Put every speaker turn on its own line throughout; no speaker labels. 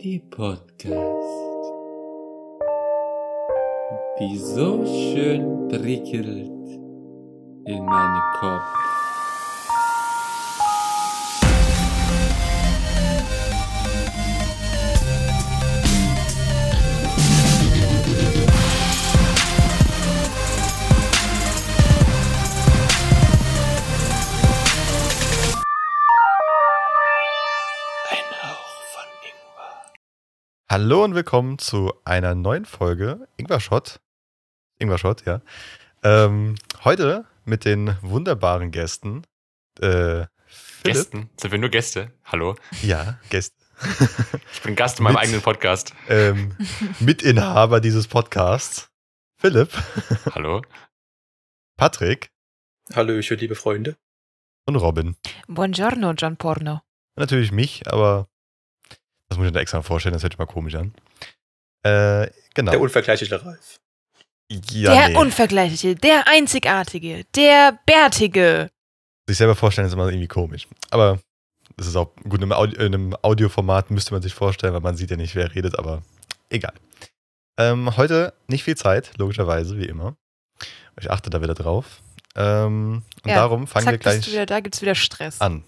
Die Podcast, die so schön prickelt in meinen Kopf.
Hallo und willkommen zu einer neuen Folge Ingwer Shot. Ingwer Shot, ja. Ähm, heute mit den wunderbaren Gästen. Äh.
Gästen? Sind wir nur Gäste? Hallo?
Ja, Gäste.
Ich bin Gast in meinem
Mit-
eigenen Podcast.
ähm, Mitinhaber dieses Podcasts. Philipp,
Hallo?
Patrick
Hallöchen, liebe Freunde.
und Robin.
Buongiorno, John Porno.
Natürlich mich, aber das muss ich mir extra vorstellen, das hört sich mal komisch an. Äh, genau.
Der unvergleichliche Ralf.
ja,
der
nee.
Unvergleichliche, der Einzigartige, der Bärtige.
sich selber vorstellen ist immer irgendwie komisch. Aber das ist auch gut, in einem, Audi in einem Audioformat müsste man sich vorstellen, weil man sieht ja nicht, wer redet, aber egal. Ähm, heute nicht viel Zeit, logischerweise, wie immer. Ich achte da wieder drauf. Ähm, und
Ja,
darum fangen
Zack,
wir gleich
wieder, da gibt's wieder Stress.
an.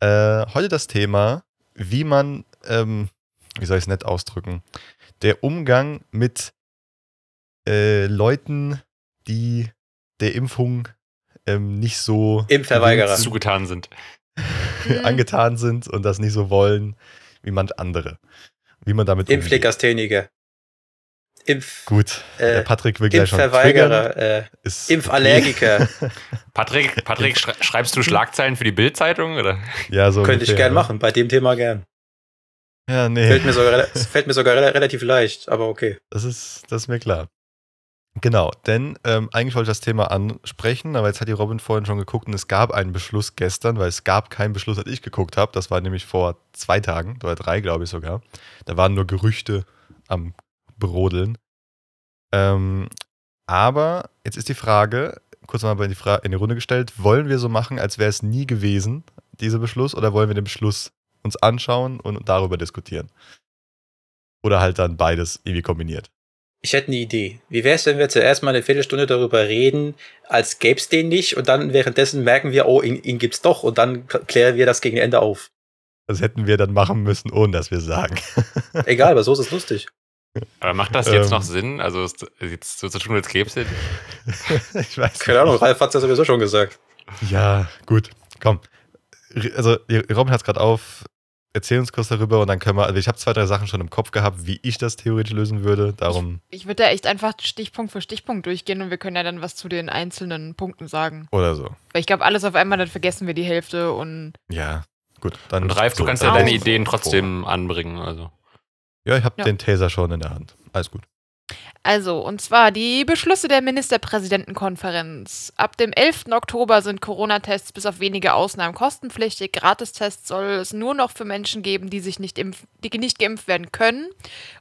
Äh, heute das Thema, wie man, ähm, wie soll ich es nett ausdrücken, der Umgang mit äh, Leuten, die der Impfung ähm, nicht so
Impfverweigerer.
Zugetan sind.
Angetan sind und das nicht so wollen wie manch andere. Wie man damit umgeht.
Impflegastheniker. Impf,
Gut,
Äh,
der Patrick will gleich schon.
Impfverweigerer. Äh,
Ist
Impfallergiker.
Patrick, Patrick schrei schreibst du Schlagzeilen für die Bildzeitung oder?
ja, so
Könnte ich
ungefähr,
gern
ne?
machen, bei dem Thema gern.
Ja, nee,
Fällt mir sogar, fällt mir sogar rela- relativ leicht, aber okay.
das ist, das ist mir klar. Genau, denn ähm, eigentlich wollte ich das Thema ansprechen, aber jetzt hat die Robin vorhin schon geguckt und es gab einen Beschluss gestern, weil es gab keinen Beschluss, als ich geguckt habe. Das war nämlich vor zwei Tagen oder drei, glaube ich sogar. Da waren nur Gerüchte am Brodeln. Ähm, aber jetzt ist die Frage, kurz mal in die, Fra in die Runde gestellt, wollen wir so machen, als wäre es nie gewesen, dieser Beschluss, oder wollen wir den Beschluss uns anschauen und darüber diskutieren? Oder halt dann beides irgendwie kombiniert.
Ich hätte eine Idee. Wie wäre es, wenn wir zuerst mal eine Viertelstunde darüber reden, als gäbe es den nicht und dann währenddessen merken wir, oh, ihn, ihn gibt's doch und dann klären wir das gegen Ende auf.
Das hätten wir dann machen müssen, ohne dass wir sagen.
Egal, aber so ist es lustig.
Aber macht das jetzt
Ähm.
noch Sinn? Also ist- jetzt so zu tun, als gäbe es den?
ich weiß
Keine Ahnung, Ralf hat's ja sowieso schon gesagt.
Ja, gut, komm. Also, Robin hat es gerade auf. Erzähl uns kurz darüber und dann können wir. Also, ich habe zwei, drei Sachen schon im Kopf gehabt, wie ich das theoretisch lösen würde. Darum,
Ich würde da echt einfach Stichpunkt für Stichpunkt durchgehen und wir können ja dann was zu den einzelnen Punkten sagen.
oder so.
Weil ich glaube, alles auf einmal, dann vergessen wir die Hälfte und
Ja, gut. Dann,
Und Ralf, du
so,
kannst
dann
ja deine. Ideen trotzdem anbringen. Also.
Ja, ich habe
Ja.
den Taser schon in der Hand. Alles gut.
Also, und zwar die Beschlüsse der Ministerpräsidentenkonferenz. Ab dem 11. Oktober sind Corona-Tests bis auf wenige Ausnahmen kostenpflichtig. Gratistests soll es nur noch für Menschen geben, die sich nicht, impf die nicht geimpft werden können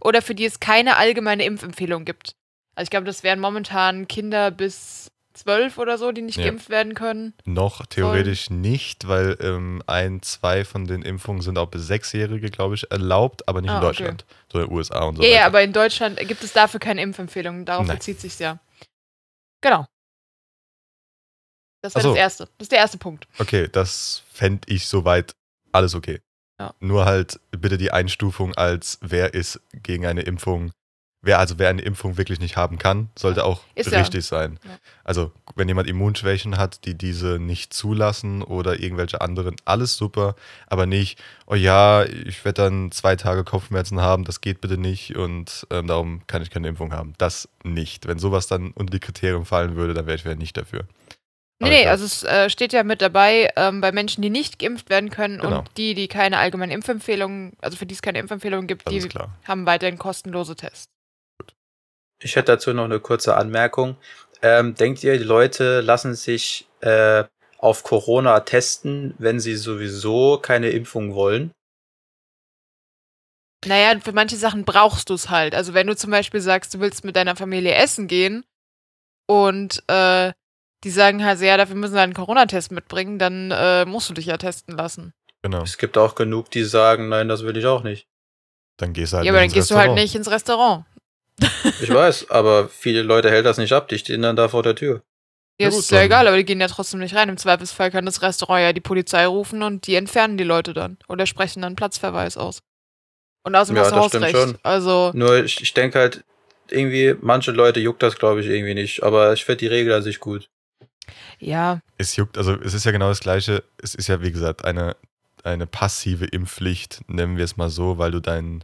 oder für die es keine allgemeine Impfempfehlung gibt. Also ich glaube, das wären momentan Kinder bis 12 oder so, die nicht
Ja.
geimpft werden können.
Noch theoretisch nicht, weil ähm, ein, zwei von den Impfungen sind auch bis Sechsjährige, glaube ich, erlaubt, aber nicht in
Ah, okay.
Deutschland. So in den USA und so
ja, ja,
weiter.
aber in Deutschland gibt es dafür keine Impfempfehlung. Darauf
Nein.
bezieht sich ja. Genau. Das wäre
so.
das erste. Das ist der erste Punkt.
Okay, das fände ich soweit alles okay.
Ja.
Nur halt bitte die Einstufung als wer ist gegen eine Impfung, wer also wer eine Impfung wirklich nicht haben kann, sollte auch
Ist ja.
richtig sein.
Ja.
Also wenn jemand Immunschwächen hat, die diese nicht zulassen oder irgendwelche anderen, alles super, aber nicht, oh ja, ich werde dann zwei Tage Kopfschmerzen haben, das geht bitte nicht und ähm, darum kann ich keine Impfung haben. Das nicht. Wenn sowas dann unter die Kriterien fallen würde, dann wäre ich wieder nicht dafür.
Nee, nee, also es äh, steht ja mit dabei, ähm, bei Menschen, die nicht geimpft werden können
Genau.
und die, die keine allgemeine Impfempfehlung, also für die es keine Impfempfehlung gibt,
Das
die haben weiterhin kostenlose Tests.
Ich hätte dazu noch eine kurze Anmerkung. Ähm, denkt ihr, die Leute lassen sich äh, auf Corona testen, wenn sie sowieso keine Impfung wollen?
Naja, für manche Sachen brauchst du es halt. Also wenn du zum Beispiel sagst, du willst mit deiner Familie essen gehen und äh, die sagen halt, ja, dafür müssen wir einen Corona-Test mitbringen, dann äh, musst du dich ja testen lassen.
Genau.
Es gibt auch genug, die sagen, nein, das will ich auch nicht.
Dann gehst du halt
ja, aber dann
ins
gehst du halt nicht ins Restaurant.
Ich weiß, aber viele Leute hält das nicht ab, die stehen dann da vor der Tür.
Ja, ist ja egal, aber die gehen ja trotzdem nicht rein. Im Zweifelsfall kann das Restaurant ja die Polizei rufen und die entfernen die Leute dann oder sprechen dann Platzverweis aus. Und außerdem
Ja,
hast du
das stimmt
Hausrecht.
schon.
Also,
Nur ich, ich denke halt, irgendwie, manche Leute juckt das, glaube ich, irgendwie nicht. Aber ich finde die Regel an sich gut.
ja,
Es juckt, also es ist ja genau das Gleiche. Es ist ja, wie gesagt, eine, eine passive Impfpflicht, nennen wir es mal so, weil du dein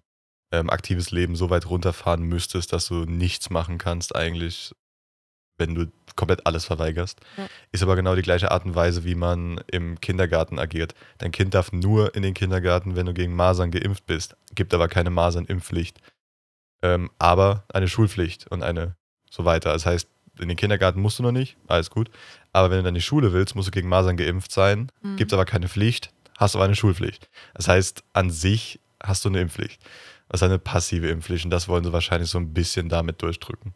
ähm, aktives Leben so weit runterfahren müsstest, dass du nichts machen kannst, eigentlich, wenn du komplett alles verweigerst.
Ja.
Ist aber genau die gleiche Art und Weise, wie man im Kindergarten agiert. Dein Kind darf nur in den Kindergarten, wenn du gegen Masern geimpft bist. Gibt aber keine Masernimpfpflicht. Ähm, aber eine Schulpflicht und eine so weiter. Das heißt, in den Kindergarten musst du noch nicht, alles gut. Aber wenn du dann in die Schule willst, musst du gegen Masern geimpft sein.
Mhm.
Gibt aber keine Pflicht, hast aber eine Schulpflicht. Das heißt, an sich hast du eine Impfpflicht. Ist eine passive Impfpflicht und das wollen sie wahrscheinlich so ein bisschen damit durchdrücken.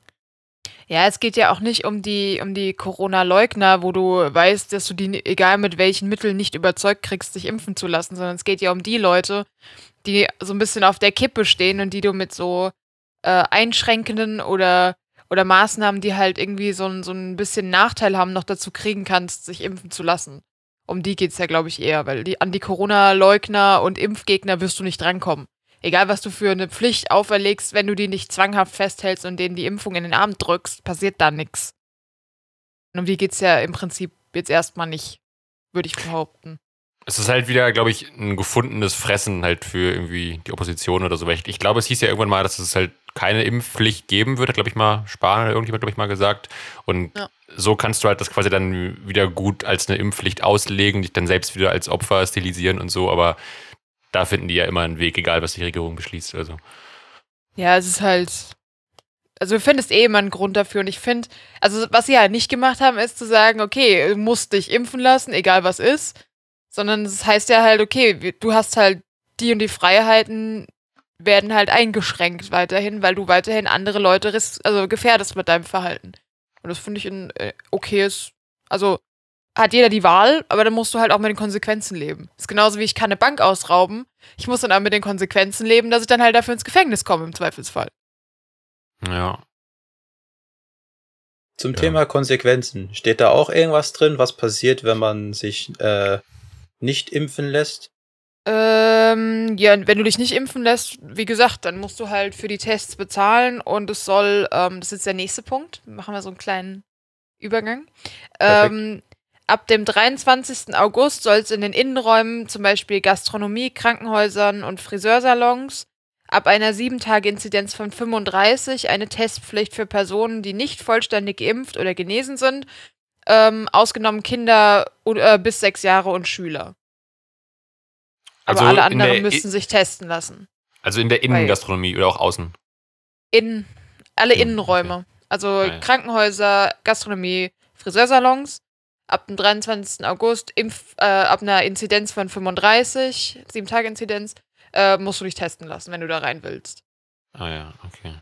Ja, es geht ja auch nicht um die, um die Corona-Leugner, wo du weißt, dass du die, egal mit welchen Mitteln, nicht überzeugt kriegst, dich impfen zu lassen, sondern es geht ja um die Leute, die so ein bisschen auf der Kippe stehen und die du mit so äh, einschränkenden oder, oder Maßnahmen, die halt irgendwie so ein, so ein bisschen Nachteil haben, noch dazu kriegen kannst, sich impfen zu lassen. Um die geht's ja, glaube ich, eher, weil die, an die Corona-Leugner und Impfgegner wirst du nicht drankommen. Egal, was du für eine Pflicht auferlegst, wenn du die nicht zwanghaft festhältst und denen die Impfung in den Arm drückst, passiert da nichts. Und um die geht's ja im Prinzip jetzt erstmal nicht, würde ich behaupten.
Es ist halt wieder, glaube ich, ein gefundenes Fressen halt für irgendwie die Opposition oder so. Ich, ich glaube, es hieß ja irgendwann mal, dass es halt keine Impfpflicht geben wird, glaube ich, mal Spahn oder irgendjemand, glaube ich, mal gesagt. Und
Ja.
so kannst du halt das quasi dann wieder gut als eine Impfpflicht auslegen, dich dann selbst wieder als Opfer stilisieren und so. Aber da finden die ja immer einen Weg, egal was die Regierung beschließt. Also.
Ja, es ist halt. Also, du findest eh immer einen Grund dafür. Und ich finde, also, was sie halt nicht gemacht haben, ist zu sagen, okay, du musst dich impfen lassen, egal was ist. Sondern es heißt ja halt, okay, du hast halt die und die Freiheiten werden halt eingeschränkt weiterhin, weil du weiterhin andere Leute also gefährdest mit deinem Verhalten. Und das finde ich ein äh, okayes. Also, hat jeder die Wahl, aber dann musst du halt auch mit den Konsequenzen leben. ist genauso wie ich kann eine Bank ausrauben. Ich muss dann aber mit den Konsequenzen leben, dass ich dann halt dafür ins Gefängnis komme, im Zweifelsfall.
Ja.
Zum
Ja.
Thema Konsequenzen. Steht da auch irgendwas drin, was passiert, wenn man sich äh, nicht impfen lässt?
Ähm, ja, wenn du dich nicht impfen lässt, wie gesagt, dann musst du halt für die Tests bezahlen und es soll, ähm, das ist jetzt der nächste Punkt, machen wir so einen kleinen Übergang.
Perfekt.
Ähm, ab dem 23. August soll es in den Innenräumen, zum Beispiel Gastronomie, Krankenhäusern und Friseursalons, ab einer 7-Tage-Inzidenz von 35 eine Testpflicht für Personen, die nicht vollständig geimpft oder genesen sind, ähm, ausgenommen Kinder äh, bis sechs Jahre und Schüler. Aber
Also
alle anderen
der-
müssen sich testen lassen.
Also in der Innengastronomie oder auch außen.
In alle Innenräume. Also
Ah, ja.
Krankenhäuser, Gastronomie, Friseursalons. Ab dem 23. August, Impf, äh, ab einer Inzidenz von 35, 7-Tage-Inzidenz, äh, musst du dich testen lassen, wenn du da rein willst.
Ah ja, okay.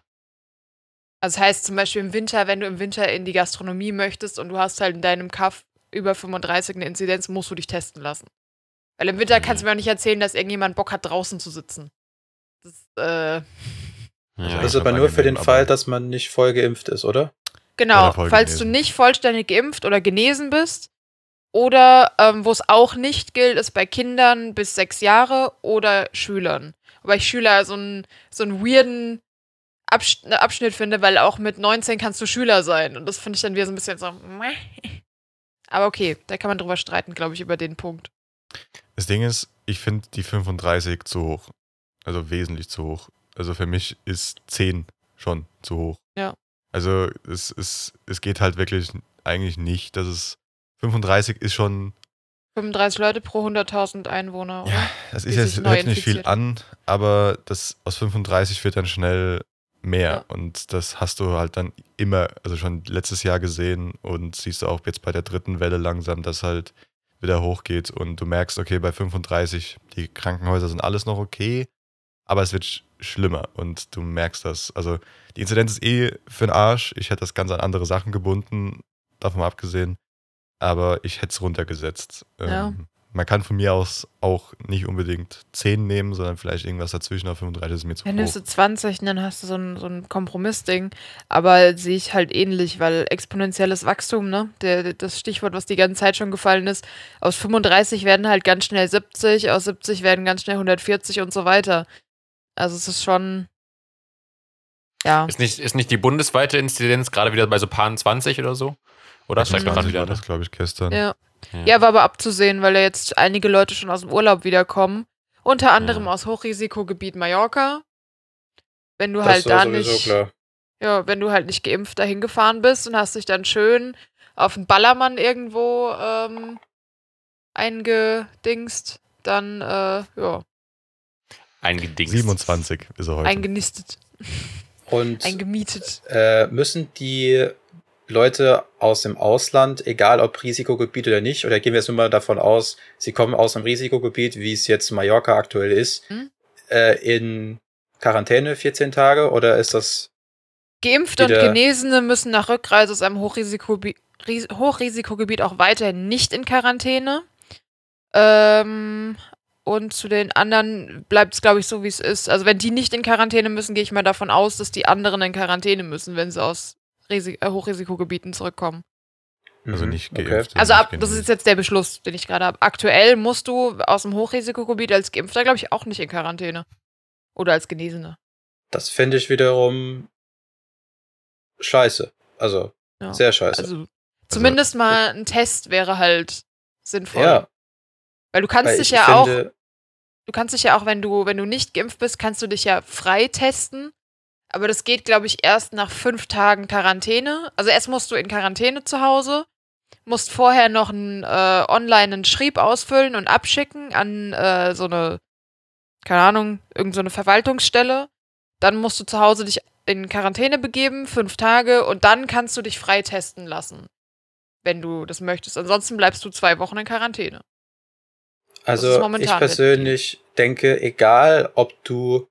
Also das heißt zum Beispiel im Winter, wenn du im Winter in die Gastronomie möchtest und du hast halt in deinem Kaff über 35 eine Inzidenz, musst du dich testen lassen. Weil im Winter
Mhm.
kannst du mir auch nicht erzählen, dass irgendjemand Bock hat, draußen zu sitzen. Das, äh,
Ja,
Also
Das ist aber nur für den Fall, dass man nicht voll geimpft ist, oder?
Genau, falls
genesen.
du nicht vollständig geimpft oder genesen bist. Oder ähm, wo es auch nicht gilt, ist bei Kindern bis sechs Jahre oder Schülern. Wobei ich Schüler so einen, so einen weirden Absch Abschnitt finde, weil auch mit 19 kannst du Schüler sein. Und das finde ich dann wieder so ein bisschen so. Aber okay, da kann man drüber streiten, glaube ich, über den Punkt.
Das Ding ist, ich finde die 35 zu hoch. Also wesentlich zu hoch. Also für mich ist 10 schon zu hoch.
Ja.
Also es, es, es geht halt wirklich eigentlich nicht. Das ist 35 ist schon
35 Leute pro 100.000 Einwohner, oder?
Ja, das ist jetzt hört nicht viel an, aber das aus 35 wird dann schnell mehr
Ja.
und das hast du halt dann immer, also schon letztes Jahr gesehen und siehst du auch jetzt bei der dritten Welle langsam, dass halt wieder hochgeht und du merkst, okay, bei 35 die Krankenhäuser sind alles noch okay, aber es wird sch schlimmer und du merkst das. Also die Inzidenz ist eh für den Arsch. Ich hätte das Ganze an andere Sachen gebunden, davon mal abgesehen, aber ich hätte es runtergesetzt.
Ja.
Ähm, Man kann von mir aus auch nicht unbedingt 10 nehmen, sondern vielleicht irgendwas dazwischen. Auf 35 ist mir zu
Dann
hoch.
nimmst du 20 und dann hast du so ein, so ein Kompromissding. Aber sehe ich halt ähnlich, weil exponentielles Wachstum, ne? Der- das Stichwort, was die ganze Zeit schon gefallen ist. Aus 35 werden halt ganz schnell 70, aus 70 werden ganz schnell 140 und so weiter. Also es ist schon. Ja.
Ist nicht, ist nicht die bundesweite Inzidenz gerade wieder bei so paar 20 oder so? Oder steigt gerade
20
wieder?
war
Ne?
das, glaube ich, gestern.
Ja.
Ja.
ja, war aber abzusehen, weil ja jetzt einige Leute schon aus dem Urlaub wiederkommen. Unter anderem
Ja.
aus Hochrisikogebiet Mallorca. Wenn du
Das
halt
ist
da nicht.
klar.
Ja, wenn du halt nicht geimpft dahin gefahren bist und hast dich dann schön auf den Ballermann irgendwo ähm, eingedingst, dann, äh, ja,
Eingedingst.
27 ist er heute.
eingenistet,
Und
eingemietet.
äh, müssen die Leute aus dem Ausland, egal ob Risikogebiet oder nicht, oder gehen wir jetzt nur mal davon aus, sie kommen aus einem Risikogebiet, wie es jetzt Mallorca aktuell ist,
Hm?
äh, in Quarantäne 14 Tage oder ist das
Geimpfte und Genesene müssen nach Rückreise aus einem Hochrisikogebiet, Ris Hochrisikogebiet auch weiterhin nicht in Quarantäne. Ähm, und zu den anderen bleibt es, glaube ich, so, wie es ist. Also, wenn die nicht in Quarantäne müssen, gehe ich mal davon aus, dass die anderen in Quarantäne müssen, wenn sie aus Risi äh, Hochrisikogebieten zurückkommen.
Also
Mhm,
nicht
okay.
geimpft.
Also, ab, das ist jetzt der Beschluss, den ich gerade habe. Aktuell musst du aus dem Hochrisikogebiet als Geimpfter, glaube ich, auch nicht in Quarantäne. Oder als Genesene.
Das finde ich wiederum scheiße. Also
Ja.
sehr scheiße.
Also, zumindest mal ein Test wäre halt sinnvoll.
ja,
Weil du kannst
weil
dich
ich
ja auch, du kannst dich ja auch, wenn du, wenn du nicht geimpft bist, kannst du dich ja frei testen. Aber das geht, glaube ich, erst nach fünf Tagen Quarantäne. Also erst musst du in Quarantäne zu Hause, musst vorher noch ein, äh, online einen Schrieb ausfüllen und abschicken an äh, so eine, keine Ahnung, irgendeine so eine Verwaltungsstelle. Dann musst du zu Hause dich in Quarantäne begeben, fünf Tage, und dann kannst du dich frei testen lassen. Wenn du das möchtest. Ansonsten bleibst du zwei Wochen in Quarantäne.
Also ich persönlich denke, egal ob du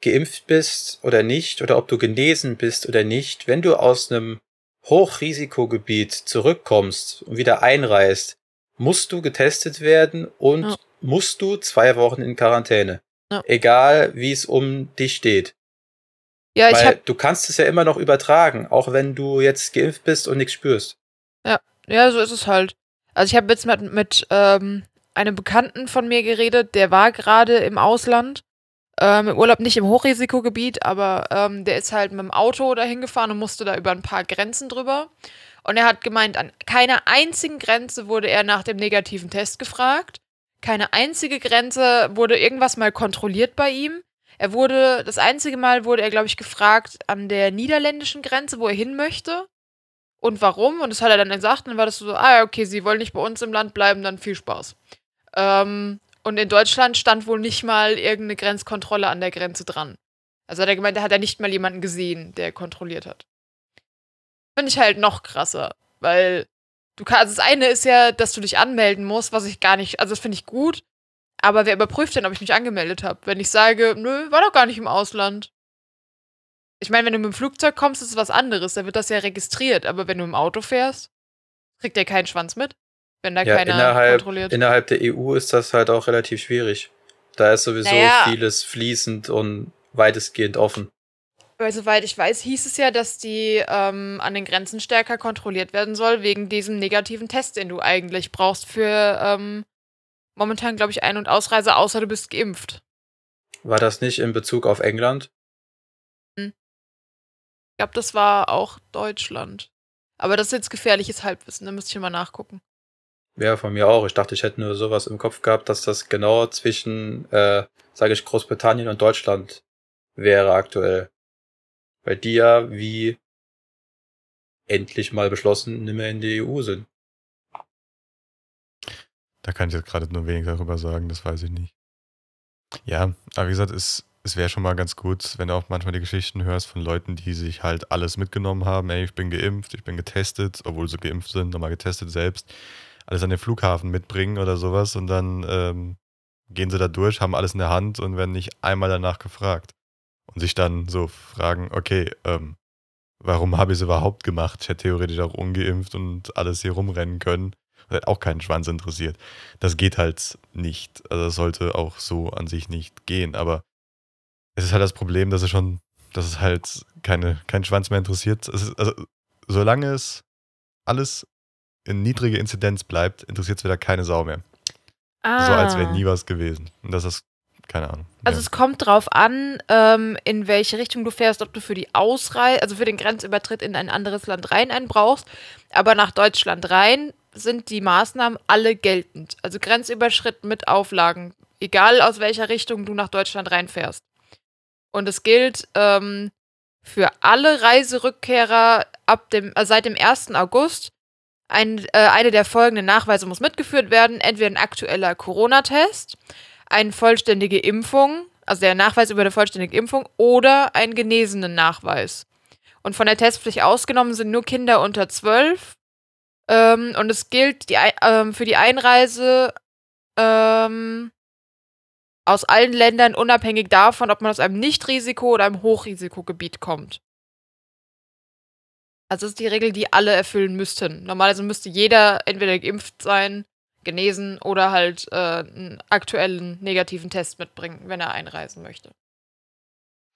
geimpft bist oder nicht oder ob du genesen bist oder nicht, wenn du aus einem Hochrisikogebiet zurückkommst und wieder einreist, musst du getestet werden und
Ja.
musst du zwei Wochen in Quarantäne.
Ja.
Egal wie es um dich steht.
Ja, ich
Weil
habe
du kannst es ja immer noch übertragen, auch wenn du jetzt geimpft bist und nichts spürst.
Ja, so ist es halt. Also ich habe jetzt mit, mit ähm, einem Bekannten von mir geredet, der war gerade im Ausland, ähm, im Urlaub nicht im Hochrisikogebiet, aber ähm, der ist halt mit dem Auto dahin gefahren und musste da über ein paar Grenzen drüber. Und er hat gemeint, an keiner einzigen Grenze wurde er nach dem negativen Test gefragt. Keine einzige Grenze wurde irgendwas mal kontrolliert bei ihm. Er wurde, das einzige Mal wurde er, glaube ich, gefragt an der niederländischen Grenze, wo er hin möchte und warum. Und das hat er dann gesagt. Und dann war das so, ah okay, sie wollen nicht bei uns im Land bleiben, dann viel Spaß. Ähm, und in Deutschland stand wohl nicht mal irgendeine Grenzkontrolle an der Grenze dran. Also hat er gemeint, da hat er nicht mal jemanden gesehen, der kontrolliert hat. Finde ich halt noch krasser, weil du kannst, also das eine ist ja, dass du dich anmelden musst, was ich gar nicht, also das finde ich gut, aber wer überprüft denn, ob ich mich angemeldet habe? Wenn ich sage, nö, war doch gar nicht im Ausland. Ich meine, wenn du mit dem Flugzeug kommst, ist es was anderes, da wird das ja registriert, aber wenn du im Auto fährst, kriegt der keinen Schwanz mit, wenn da
Ja,
keiner
innerhalb,
kontrolliert.
innerhalb der EU ist das halt auch relativ schwierig. Da ist sowieso
Naja.
vieles fließend und weitestgehend offen.
Weil soweit ich weiß, hieß es ja, dass die ähm, an den Grenzen stärker kontrolliert werden soll, wegen diesem negativen Test, den du eigentlich brauchst für ähm, momentan, glaube ich, Ein- und Ausreise, außer du bist geimpft.
War das nicht in Bezug auf England?
Ich glaube, das war auch Deutschland. Aber das ist jetzt gefährliches Halbwissen, da müsste ich mal nachgucken.
Ja, von mir auch. Ich dachte, ich hätte nur sowas im Kopf gehabt, dass das genau zwischen, äh, sage ich, Großbritannien und Deutschland wäre aktuell. Weil die ja wie endlich mal beschlossen nicht mehr in die EU sind.
Da kann ich jetzt gerade nur wenig darüber sagen, das weiß ich nicht. Ja, aber wie gesagt, es, es wäre schon mal ganz gut, wenn du auch manchmal die Geschichten hörst von Leuten, die sich halt alles mitgenommen haben. Ey, ich bin geimpft, ich bin getestet, obwohl sie geimpft sind, nochmal getestet selbst. Alles an den Flughafen mitbringen oder sowas und dann ähm, gehen sie da durch, haben alles in der Hand und werden nicht einmal danach gefragt. Und sich dann so fragen, okay, ähm, warum habe ich es überhaupt gemacht? Ich hätte theoretisch auch ungeimpft und alles hier rumrennen können. hat auch keinen Schwanz interessiert. Das geht halt nicht. Also das sollte auch so an sich nicht gehen. Aber es ist halt das Problem, dass es schon, dass es halt keine, keinen Schwanz mehr interessiert. Es ist, also, solange es alles in niedrige Inzidenz bleibt, interessiert es wieder keine Sau mehr.
Ah.
So als wäre nie was gewesen. Und das ist, keine Ahnung.
Also
Ja.
es kommt drauf an, ähm, in welche Richtung du fährst, ob du für die Ausreise, also für den Grenzübertritt in ein anderes Land rein einen brauchst. Aber nach Deutschland rein sind die Maßnahmen alle geltend. Also Grenzüberschritt mit Auflagen, egal aus welcher Richtung du nach Deutschland reinfährst. Und es gilt ähm, für alle Reiserückkehrer ab dem, äh, seit dem 1. August. Ein, äh, eine der folgenden Nachweise muss mitgeführt werden: entweder ein aktueller Corona-Test, eine vollständige Impfung, also der Nachweis über eine vollständige Impfung, oder einen genesenen Nachweis. Und von der Testpflicht ausgenommen sind nur Kinder unter 12. Ähm, und es gilt die, ähm, für die Einreise ähm, aus allen Ländern, unabhängig davon, ob man aus einem Nicht-Risiko- oder einem Hochrisikogebiet kommt. Also das ist die Regel, die alle erfüllen müssten. Normalerweise müsste jeder entweder geimpft sein, genesen oder halt äh, einen aktuellen negativen Test mitbringen, wenn er einreisen möchte.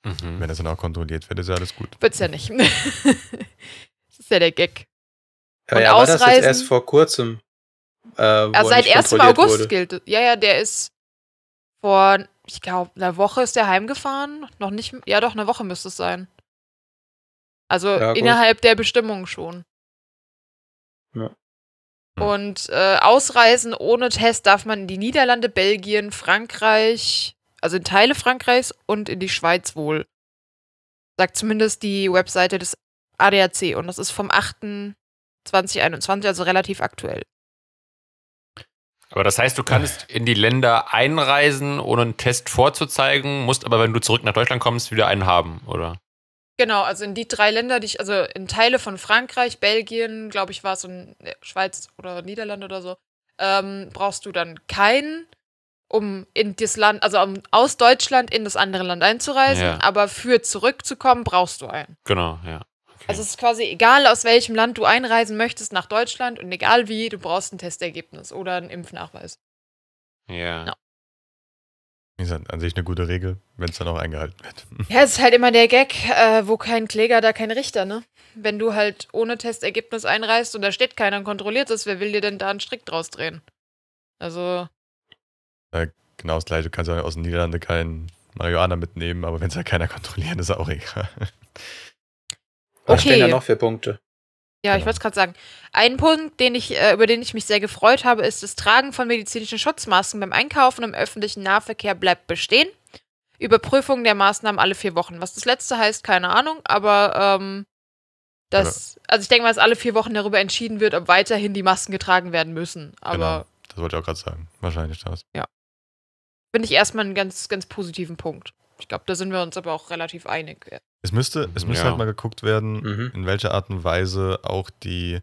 Mhm.
Wenn das dann auch kontrolliert wird, ist ja alles gut.
Wird's ja nicht. das ist ja der Gag.
Aber
Und
ja, war das jetzt
Ausreisen-
erst vor kurzem? Äh, wo
Ja,
er
seit
nicht
1.
kontrolliert
August
wurde?
gilt es. Ja, ja, der ist vor, ich glaube, einer Woche ist der heimgefahren. Noch nicht, ja doch, eine Woche müsste es sein. Also
Ja,
innerhalb der Bestimmung schon.
Ja.
Und äh, ausreisen ohne Test darf man in die Niederlande, Belgien, Frankreich, also in Teile Frankreichs und in die Schweiz wohl. Sagt zumindest die Webseite des ADAC und das ist vom 8. 2021, also relativ aktuell.
Aber das heißt, du kannst in die Länder einreisen, ohne einen Test vorzuzeigen, musst aber, wenn du zurück nach Deutschland kommst, wieder einen haben, oder?
Genau, also in die drei Länder, die ich, also in Teile von Frankreich, Belgien, glaube ich, war es in der Schweiz oder Niederlande oder so, ähm, brauchst du dann keinen, um in das Land, also um aus Deutschland in das andere Land einzureisen,
Ja.
aber für zurückzukommen brauchst du einen.
Genau, ja. Okay.
Also es ist quasi egal, aus welchem Land du einreisen möchtest nach Deutschland und egal wie, du brauchst ein Testergebnis oder einen Impfnachweis.
ja.
Ja.
Wie gesagt, an sich eine gute Regel, wenn es dann auch eingehalten wird.
Ja, es ist halt immer der Gag, äh, wo kein Kläger, da kein Richter, ne? Wenn du halt ohne Testergebnis einreist und da steht keiner und kontrolliert es, wer will dir denn da einen Strick draus drehen? Also,
Genau das gleiche. Du kannst ja aus den Niederlanden keinen Marihuana mitnehmen, aber wenn es ja keiner kontrolliert, ist auch egal.
Was stehen da
Okay.
noch für Punkte?
Ja, ich
Genau.
wollte es gerade sagen. Ein Punkt, den ich, äh, über den ich mich sehr gefreut habe, ist das Tragen von medizinischen Schutzmasken beim Einkaufen im öffentlichen Nahverkehr bleibt bestehen. Überprüfung der Maßnahmen alle vier Wochen. Was das letzte heißt, keine Ahnung, aber ähm, das, also ich denke mal, dass alle vier Wochen darüber entschieden wird, ob weiterhin die Masken getragen werden müssen. Aber
genau. Das wollte ich auch gerade sagen. Wahrscheinlich das.
finde ich erstmal einen ganz, ganz positiven Punkt. Ich glaube, da sind wir uns aber auch relativ einig.
Es müsste, es müsste
Ja.
halt mal geguckt werden,
Mhm.
in welcher Art und Weise auch die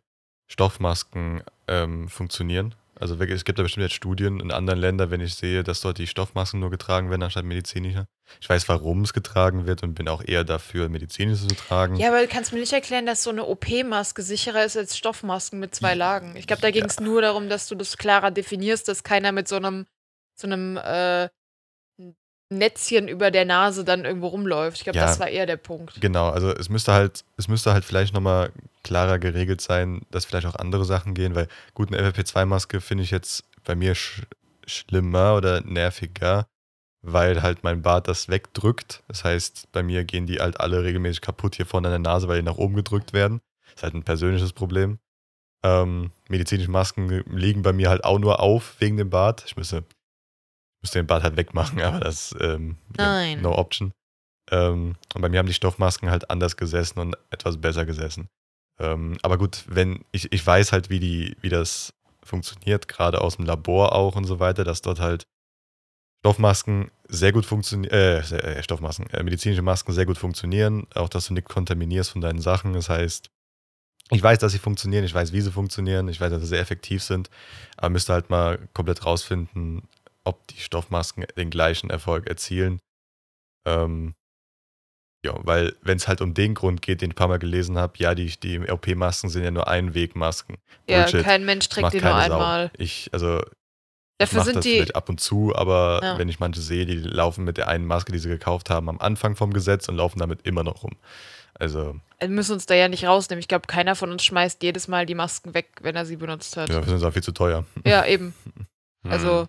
Stoffmasken ähm, funktionieren. Also wirklich, es gibt ja bestimmt jetzt Studien in anderen Ländern, wenn ich sehe, dass dort die Stoffmasken nur getragen werden anstatt medizinische. Ich weiß, warum es getragen wird und bin auch eher dafür, medizinische zu tragen.
Ja, aber du kannst mir nicht erklären, dass so eine OP-Maske sicherer ist als Stoffmasken mit zwei Lagen. Ich glaube, da ging es nur darum, dass du das klarer definierst, dass keiner mit so einem, so einem äh, Netzchen über der Nase dann irgendwo rumläuft. Ich glaube,
Ja.
das war eher der Punkt.
Genau, also es müsste halt, es müsste halt vielleicht nochmal klarer geregelt sein, dass vielleicht auch andere Sachen gehen, weil gut, eine FFP2-Maske finde ich jetzt bei mir sch schlimmer oder nerviger, weil halt mein Bart das wegdrückt. Das heißt, bei mir gehen die halt alle regelmäßig kaputt hier vorne an der Nase, weil die nach oben gedrückt werden. Das ist halt ein persönliches Problem. Ähm, medizinische Masken liegen bei mir halt auch nur auf wegen dem Bart. Ich müsste, müsste den Bart halt wegmachen, aber das ähm, ja,
Nein.
no option. Ähm, und bei mir haben die Stoffmasken halt anders gesessen und etwas besser gesessen. Ähm, aber gut, wenn ich, ich weiß halt, wie die, wie das funktioniert, gerade aus dem Labor auch und so weiter, dass dort halt Stoffmasken sehr gut funktionieren, äh, äh, Stoffmasken, äh, medizinische Masken sehr gut funktionieren, auch dass du nicht kontaminierst von deinen Sachen. Das heißt, ich weiß, dass sie funktionieren, ich weiß, wie sie funktionieren, ich weiß, dass sie sehr effektiv sind, aber müsste halt mal komplett rausfinden, ob die Stoffmasken den gleichen Erfolg erzielen. Ähm, Ja, weil wenn es halt um den Grund geht, den ich ein paar Mal gelesen habe, ja, die, die OP-Masken sind ja nur Einwegmasken.
Ja,
Bullshit.
kein Mensch trägt die nur
Sau.
einmal.
Ich, also, ich
Dafür
mache
sind
das
die.
vielleicht ab und zu, aber
Ja.
wenn ich manche sehe, die laufen mit der einen Maske, die sie gekauft haben, am Anfang vom Gesetz und laufen damit immer noch rum. Also,
Wir müssen uns da ja nicht rausnehmen. Ich glaube, keiner von uns schmeißt jedes Mal die Masken weg, wenn er sie benutzt hat.
ja, wir sind auch viel zu teuer.
Ja, eben.
Hm.
Also,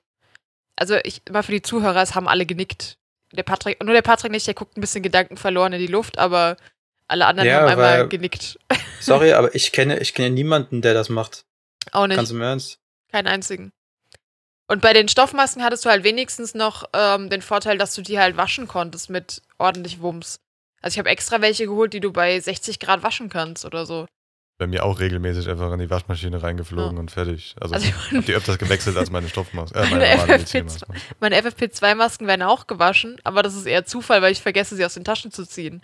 also ich mal für die Zuhörer, es haben alle genickt. Der Patrick, nur der Patrick nicht, der guckt ein bisschen Gedanken verloren in die Luft, aber alle anderen
Ja,
haben einmal genickt.
Sorry, aber ich kenne, ich kenne niemanden, der das macht.
Auch nicht.
Ganz im Ernst.
Keinen einzigen. Und bei den Stoffmasken hattest du halt wenigstens noch ähm, den Vorteil, dass du die halt waschen konntest mit ordentlich Wumms. Also ich habe extra welche geholt, die du bei 60 Grad waschen kannst oder so.
Bei mir auch regelmäßig einfach in die Waschmaschine reingeflogen
Ja.
und fertig. Also,
Also
ich habe die öfters gewechselt als meine Stoffmaske. Äh,
Meine
meine normale
FFP2.
Medizinmaske.
meine FFP2-Masken werden auch gewaschen, aber das ist eher Zufall, weil ich vergesse, sie aus den Taschen zu ziehen.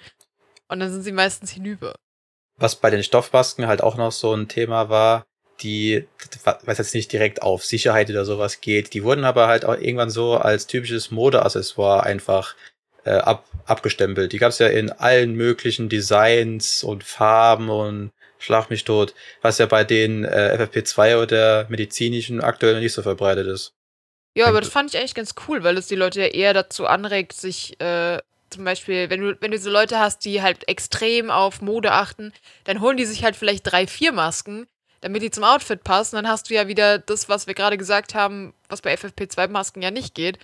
Und dann sind sie meistens hinüber.
Was bei den Stoffmasken halt auch noch so ein Thema war, die, was jetzt nicht direkt auf Sicherheit oder sowas geht, die wurden aber halt auch irgendwann so als typisches Modeaccessoire einfach äh, ab, abgestempelt. Die gab es ja in allen möglichen Designs und Farben und Schlag mich tot, was ja bei den äh, FFP2 oder medizinischen aktuell noch nicht so verbreitet ist.
Ja, aber das fand ich eigentlich ganz cool, weil es die Leute ja eher dazu anregt, sich äh, zum Beispiel, wenn du, wenn du so Leute hast, die halt extrem auf Mode achten, dann holen die sich halt vielleicht drei, vier Masken, damit die zum Outfit passen. Dann hast du ja wieder das, was wir gerade gesagt haben, was bei FFP2-Masken ja nicht geht,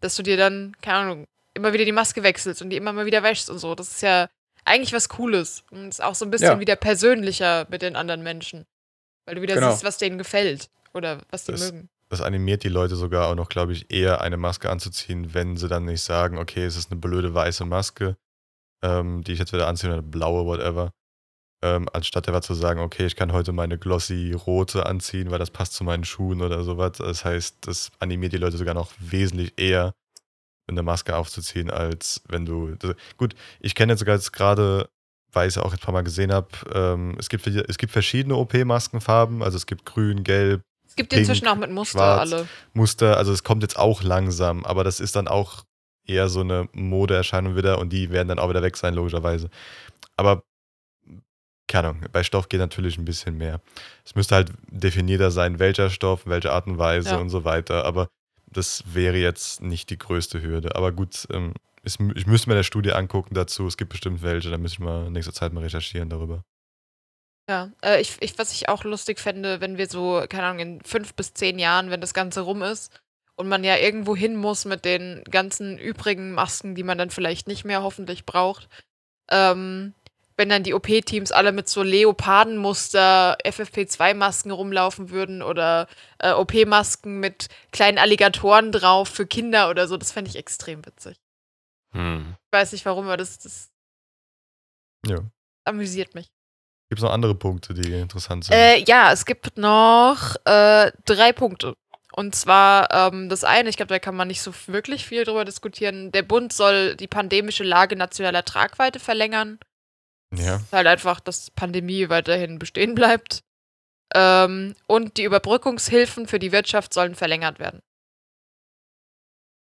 dass du dir dann, keine Ahnung, immer wieder die Maske wechselst und die immer mal wieder wäschst und so. Das ist ja eigentlich was Cooles und ist auch so ein bisschen
Ja.
wieder persönlicher mit den anderen Menschen. Weil du wieder
Genau.
siehst, was denen gefällt oder was die
Das-
mögen.
Das animiert die Leute sogar auch noch, glaube ich, eher eine Maske anzuziehen, wenn sie dann nicht sagen, okay, es ist eine blöde weiße Maske, ähm, die ich jetzt wieder anziehe, oder eine blaue, whatever. Ähm, anstatt einfach zu sagen, okay, ich kann heute meine glossy rote anziehen, weil das passt zu meinen Schuhen oder sowas. Das heißt, das animiert die Leute sogar noch wesentlich eher, eine Maske aufzuziehen, als wenn du. Das, gut, ich kenne jetzt sogar jetzt gerade, weil ich es auch ein paar Mal gesehen habe, ähm, es, gibt, es gibt verschiedene OP-Maskenfarben, also es gibt grün, gelb,
Es gibt
Pink,
inzwischen auch mit Muster
schwarz.
alle.
Muster, also es kommt jetzt auch langsam, aber das ist dann auch eher so eine Modeerscheinung wieder und die werden dann auch wieder weg sein, logischerweise. Aber keine Ahnung, bei Stoff geht natürlich ein bisschen mehr. Es müsste halt definierter sein, welcher Stoff, welche Art und Weise
Ja.
und so weiter, aber das wäre jetzt nicht die größte Hürde. Aber gut, ähm, es, ich müsste mir eine Studie angucken dazu, es gibt bestimmt welche, da müsste ich mal in nächster Zeit mal recherchieren darüber.
Ja, äh, ich, ich, was ich auch lustig fände, wenn wir so, keine Ahnung, in fünf bis zehn Jahren, wenn das Ganze rum ist und man ja irgendwo hin muss mit den ganzen übrigen Masken, die man dann vielleicht nicht mehr hoffentlich braucht, ähm, wenn dann die OP-Teams alle mit so Leopardenmuster FFP2-Masken rumlaufen würden oder äh, OP-Masken mit kleinen Alligatoren drauf für Kinder oder so, das fände ich extrem witzig.
Hm.
Ich weiß nicht warum, aber das, das
Ja.
amüsiert mich.
Gibt es noch andere Punkte, die interessant sind?
Äh, ja, es gibt noch äh, drei Punkte. Und zwar ähm, das eine, ich glaube, da kann man nicht so wirklich viel drüber diskutieren. Der Bund soll die pandemische Lage nationaler Tragweite verlängern.
Ja.
Ist halt einfach, dass Pandemie weiterhin bestehen bleibt. Ähm, und die Überbrückungshilfen für die Wirtschaft sollen verlängert werden.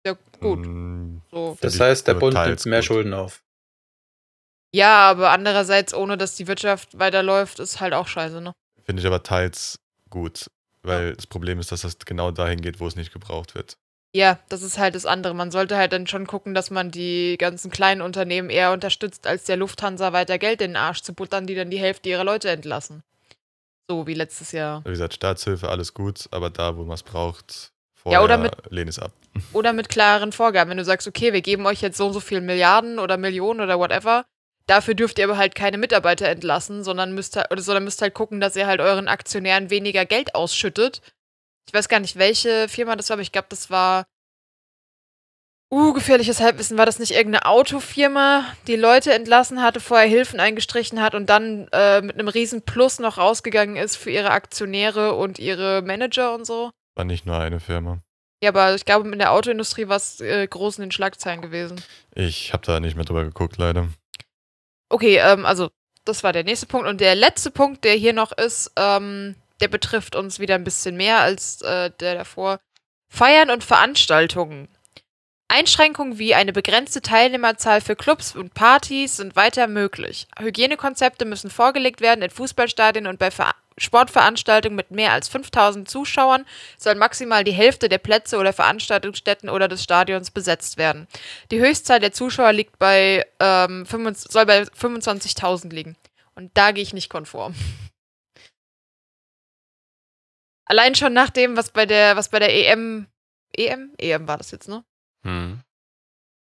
Ja, gut.
Mm,
So.
Das heißt, der Bund nimmt mehr
gut.
Schulden auf.
Ja, aber andererseits, ohne dass die Wirtschaft weiterläuft, ist halt auch scheiße, ne?
Finde ich aber teils gut, weil das Problem ist, dass das genau dahin geht, wo es nicht gebraucht wird.
Ja, das ist halt das andere. Man sollte halt dann schon gucken, dass man die ganzen kleinen Unternehmen eher unterstützt, als der Lufthansa weiter Geld in den Arsch zu buttern, die dann die Hälfte ihrer Leute entlassen. So wie letztes Jahr.
Wie gesagt, Staatshilfe, alles gut, aber da, wo man es braucht,
Ja,
vorher
oder mit-
lehne es ab.
Oder mit klaren Vorgaben. Wenn du sagst, okay, wir geben euch jetzt so und so viel Milliarden oder Millionen oder whatever, dafür dürft ihr aber halt keine Mitarbeiter entlassen, sondern müsst halt, sondern müsst halt gucken, dass ihr halt euren Aktionären weniger Geld ausschüttet. Ich weiß gar nicht, welche Firma das war, aber ich glaube, das war. Uh, gefährliches Halbwissen. War das nicht irgendeine Autofirma, die Leute entlassen hatte, vorher Hilfen eingestrichen hat und dann äh, mit einem riesen Plus noch rausgegangen ist für ihre Aktionäre und ihre Manager und so?
War nicht nur eine Firma.
Ja, aber ich glaube, in der Autoindustrie war es äh, groß in den Schlagzeilen gewesen.
Ich habe da nicht mehr drüber geguckt, leider.
Okay, ähm, also das war der nächste Punkt. Und der letzte Punkt, der hier noch ist, ähm, der betrifft uns wieder ein bisschen mehr als äh, der davor. Feiern und Veranstaltungen. Einschränkungen wie eine begrenzte Teilnehmerzahl für Clubs und Partys sind weiter möglich. Hygienekonzepte müssen vorgelegt werden. In Fußballstadien und bei Ver Sportveranstaltungen mit mehr als 5000 Zuschauern soll maximal die Hälfte der Plätze oder Veranstaltungsstätten oder des Stadions besetzt werden. Die Höchstzahl der Zuschauer liegt bei, ähm, 25 soll bei 25.000 liegen. Und da gehe ich nicht konform. Allein schon nach dem, was bei der, was bei der EM, EM? EM war das jetzt, ne?
Hm.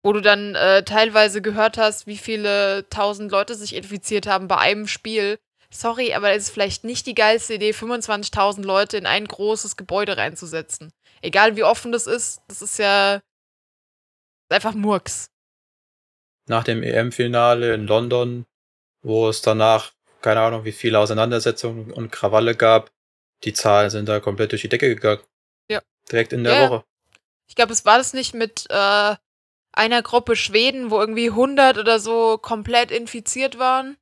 Wo du dann äh, teilweise gehört hast, wie viele tausend Leute sich infiziert haben bei einem Spiel. Sorry, aber es ist vielleicht nicht die geilste Idee, 25.000 Leute in ein großes Gebäude reinzusetzen. Egal wie offen das ist, das ist ja einfach Murks.
Nach dem EM-Finale in London, wo es danach, keine Ahnung, wie viele Auseinandersetzungen und Krawalle gab, die Zahlen sind da komplett durch die Decke gegangen.
Ja.
Direkt in der
Ja, ja.
Woche.
Ich glaube, es war das nicht mit äh, einer Gruppe Schweden, wo irgendwie 100 oder so komplett infiziert waren.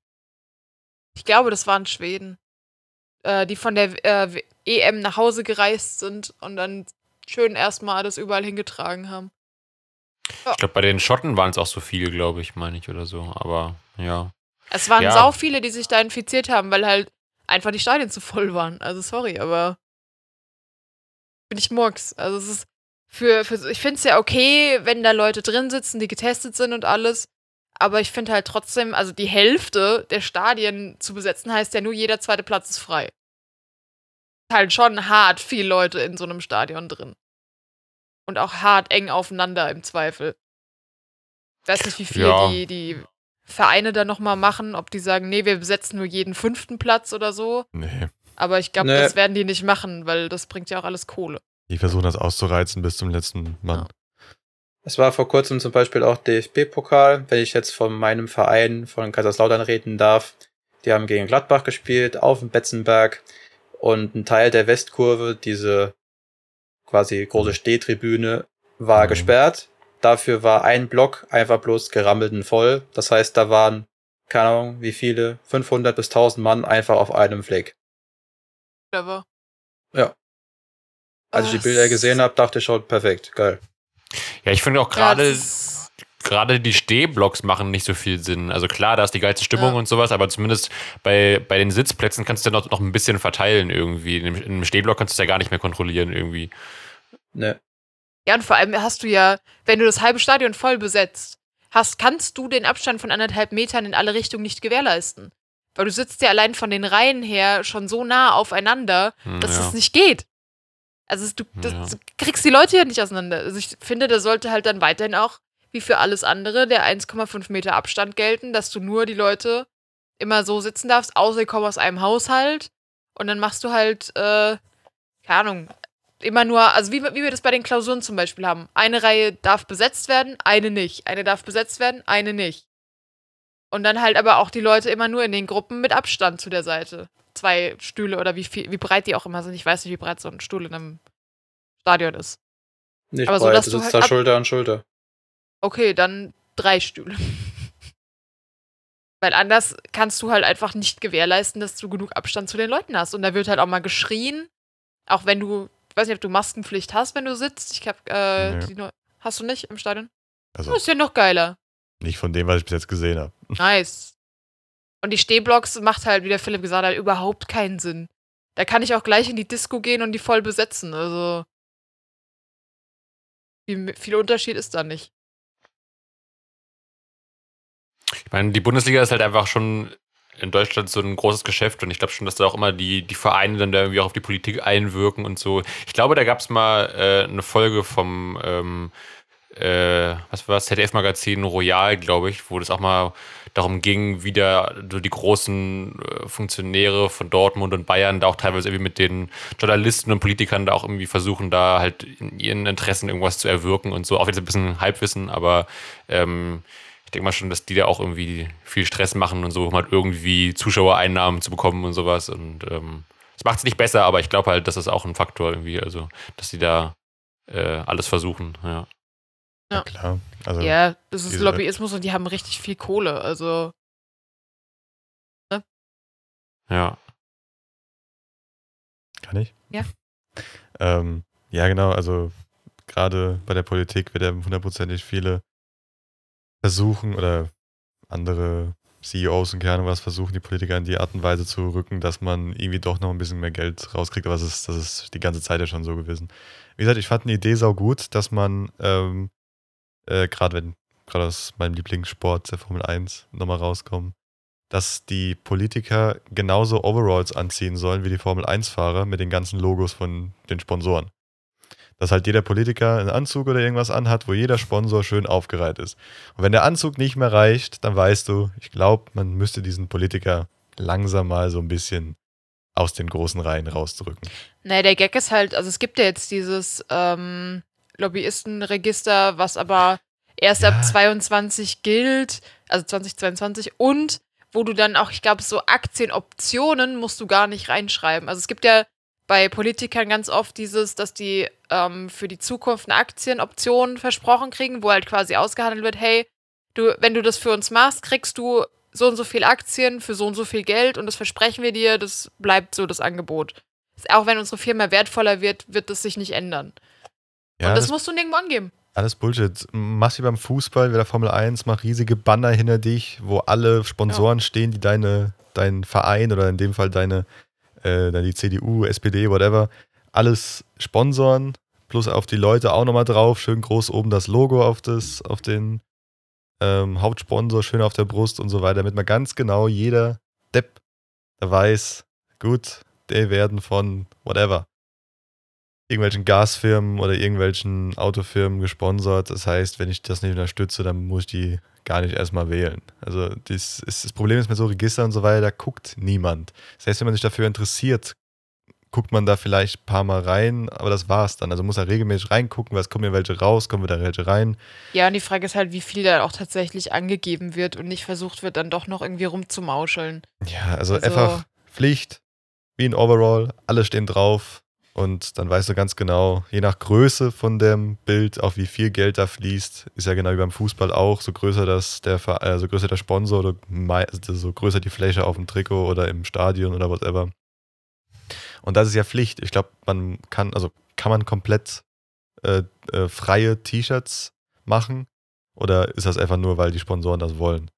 Ich glaube, das waren Schweden, äh, die von der äh, EM nach Hause gereist sind und dann schön erstmal das überall hingetragen haben.
Ich glaube, bei den Schotten waren es auch so viele, glaube ich, meine ich, oder so. Aber ja.
Es waren
Ja.
sau viele, die sich da infiziert haben, weil halt einfach die Stadien zu voll waren. Also sorry, aber bin ich Murks. Also es ist für, für ich finde es ja okay, wenn da Leute drin sitzen, die getestet sind und alles. Aber ich finde halt trotzdem, also die Hälfte der Stadien zu besetzen, heißt ja nur, jeder zweite Platz ist frei. Halt schon hart viel Leute in so einem Stadion drin. Und auch hart eng aufeinander im Zweifel. Ich weiß nicht, wie viel
Ja.
die, die Vereine da nochmal machen, ob die sagen, nee, wir besetzen nur jeden fünften Platz oder so.
Nee.
Aber ich glaube,
Nee.
das werden die nicht machen, weil das bringt ja auch alles Kohle.
Die versuchen das auszureizen bis zum letzten Mann.
Es war vor kurzem zum Beispiel auch DFB-Pokal, wenn ich jetzt von meinem Verein von Kaiserslautern reden darf. Die haben gegen Gladbach gespielt, auf dem Betzenberg. Und ein Teil der Westkurve, diese quasi große Stehtribüne, war
Mhm.
gesperrt. Dafür war ein Block einfach bloß gerammelt und voll. Das heißt, da waren, keine Ahnung, wie viele, 500 bis 1000 Mann einfach auf einem Fleck.
Clever.
Als ich die? Bilder gesehen habe, dachte ich schon, perfekt, geil.
Ja, ich finde auch
Ja,
gerade gerade die Stehblocks machen nicht so viel Sinn. Also klar, da ist die geilste Stimmung
Ja.
und sowas, aber zumindest bei, bei den Sitzplätzen kannst du ja noch, noch ein bisschen verteilen irgendwie. In einem, in einem Stehblock kannst du es ja gar nicht mehr kontrollieren irgendwie.
Ne.
Ja, und vor allem hast du ja, wenn du das halbe Stadion voll besetzt hast, kannst du den Abstand von anderthalb Metern in alle Richtungen nicht gewährleisten. Weil du sitzt ja allein von den Reihen her schon so nah aufeinander,
Hm,
dass
ja.
das nicht geht. Also du, das,
Ja.
du kriegst die Leute ja nicht auseinander. Also ich finde, da sollte halt dann weiterhin auch, wie für alles andere, der 1,5 Meter Abstand gelten, dass du nur die Leute immer so sitzen darfst, außer sie kommen aus einem Haushalt. Und dann machst du halt, äh, keine Ahnung, immer nur, also wie, wir- wie wir das bei den Klausuren zum Beispiel haben. Eine Reihe darf besetzt werden, eine nicht. Eine darf besetzt werden, eine nicht. Und dann halt aber auch die Leute immer nur in den Gruppen mit Abstand zu der Seite. Zwei Stühle oder wie viel, wie breit die auch immer sind. Ich weiß nicht, wie breit so ein Stuhl in einem Stadion ist.
Nicht
Aber so,
breit,
dass
du sitzt
halt
da Schulter an Schulter.
Okay, dann drei Stühle. Weil anders kannst du halt einfach nicht gewährleisten, dass du genug Abstand zu den Leuten hast. Und da wird halt auch mal geschrien. Auch wenn du, ich weiß nicht, ob du Maskenpflicht hast, wenn du sitzt. Ich hab, äh,
Nee.
die hast du nicht im Stadion?
Also
Das ist ja noch geiler.
nicht von dem, was ich bis jetzt gesehen habe.
Nice. Und die Stehblocks macht halt, wie der Philipp gesagt hat, überhaupt keinen Sinn. Da kann ich auch gleich in die Disco gehen und die voll besetzen. Also. Viel, viel Unterschied ist da nicht.
Ich meine, die Bundesliga ist halt einfach schon in Deutschland so ein großes Geschäft und ich glaube schon, dass da auch immer die, die Vereine dann da irgendwie auch auf die Politik einwirken und so. Ich glaube, da gab es mal äh, eine Folge vom ähm, äh, was war das, ZDF-Magazin Royal, glaube ich, wo das auch mal darum ging, wie da so die großen äh, Funktionäre von Dortmund und Bayern da auch teilweise irgendwie mit den Journalisten und Politikern da auch irgendwie versuchen, da halt in ihren Interessen irgendwas zu erwirken und so. Auch jetzt ein bisschen Halbwissen, aber ähm, ich denke mal schon, dass die da auch irgendwie viel Stress machen und so, um halt irgendwie Zuschauereinnahmen zu bekommen und sowas. Und ähm, das macht es nicht besser, aber ich glaube halt, das ist auch ein Faktor irgendwie, also, dass die da äh, alles versuchen, ja.
Ja.
klar. Also
Ja, das ist Lobbyismus und die haben richtig viel Kohle. Also,
Ja.
kann ich?
Ja.
Ähm, ja, genau, also gerade bei der Politik wird ja hundertprozentig viele versuchen oder andere CEOs und Ahnung was versuchen, die Politiker in die Art und Weise zu rücken, dass man irgendwie doch noch ein bisschen mehr Geld rauskriegt. Aber das ist, das ist die ganze Zeit ja schon so gewesen. Wie gesagt, ich fand eine Idee sau gut, dass man, ähm, äh, gerade wenn, gerade aus meinem Lieblingssport, der Formel 1, nochmal rauskommen, dass die Politiker genauso Overalls anziehen sollen wie die Formel 1-Fahrer mit den ganzen Logos von den Sponsoren dass halt jeder Politiker einen Anzug oder irgendwas anhat, wo jeder Sponsor schön aufgereiht ist. Und wenn der Anzug nicht mehr reicht, dann weißt du, ich glaube, man müsste diesen Politiker langsam mal so ein bisschen aus den großen Reihen rausdrücken.
Nee, der Gag ist halt, also es gibt ja jetzt dieses ähm, Lobbyistenregister, was aber erst
Ja.
ab 22 gilt, also 2022 und wo du dann auch, ich glaube, so Aktienoptionen musst du gar nicht reinschreiben. Also es gibt ja bei Politikern ganz oft dieses, dass die ähm, für die Zukunft eine Aktienoption versprochen kriegen, wo halt quasi ausgehandelt wird, hey, du, wenn du das für uns machst, kriegst du so und so viel Aktien für so und so viel Geld und das versprechen wir dir, das bleibt so das Angebot. Auch wenn unsere Firma wertvoller wird, wird das sich nicht ändern.
Ja,
und das,
das,
musst du nirgendwo angeben.
alles Bullshit. Mach wie beim Fußball, wie der Formel 1, mach riesige Banner hinter dich, wo alle Sponsoren stehen, die deine, deinen Verein oder in dem Fall deine, äh, dann die CDU, SPD, whatever, alles sponsoren, plus auf die Leute auch nochmal drauf, schön groß oben das Logo auf, das, auf den ähm, Hauptsponsor, schön auf der Brust und so weiter, damit man ganz genau jeder Depp weiß, gut, die werden von whatever irgendwelchen Gasfirmen oder irgendwelchen Autofirmen gesponsert. Das heißt, wenn ich das nicht unterstütze, dann muss ich die gar nicht erstmal wählen. Also das, ist, das Problem ist mit so Registern und so weiter, da guckt niemand. Das heißt, wenn man sich dafür interessiert, guckt man da vielleicht ein paar Mal rein, aber das war's dann. Also muss er regelmäßig reingucken, was kommen mir welche raus, kommen wieder welche rein.
Ja, und die Frage ist halt, wie viel da auch tatsächlich angegeben wird und nicht versucht wird, dann doch noch irgendwie rumzumauscheln.
Ja, also,
Also-
einfach Pflicht, wie ein Overall, alle stehen drauf und dann weißt du ganz genau, je nach Größe von dem Bild, auch wie viel Geld da fließt, ist ja genau wie beim Fußball auch, so größer das der Ver- äh, so größer der Sponsor oder also so größer die Fläche auf dem Trikot oder im Stadion oder whatever. Und das ist ja Pflicht. Ich glaube, man kann, also kann man komplett äh, äh, freie T-Shirts machen oder ist das einfach nur, weil die Sponsoren das wollen?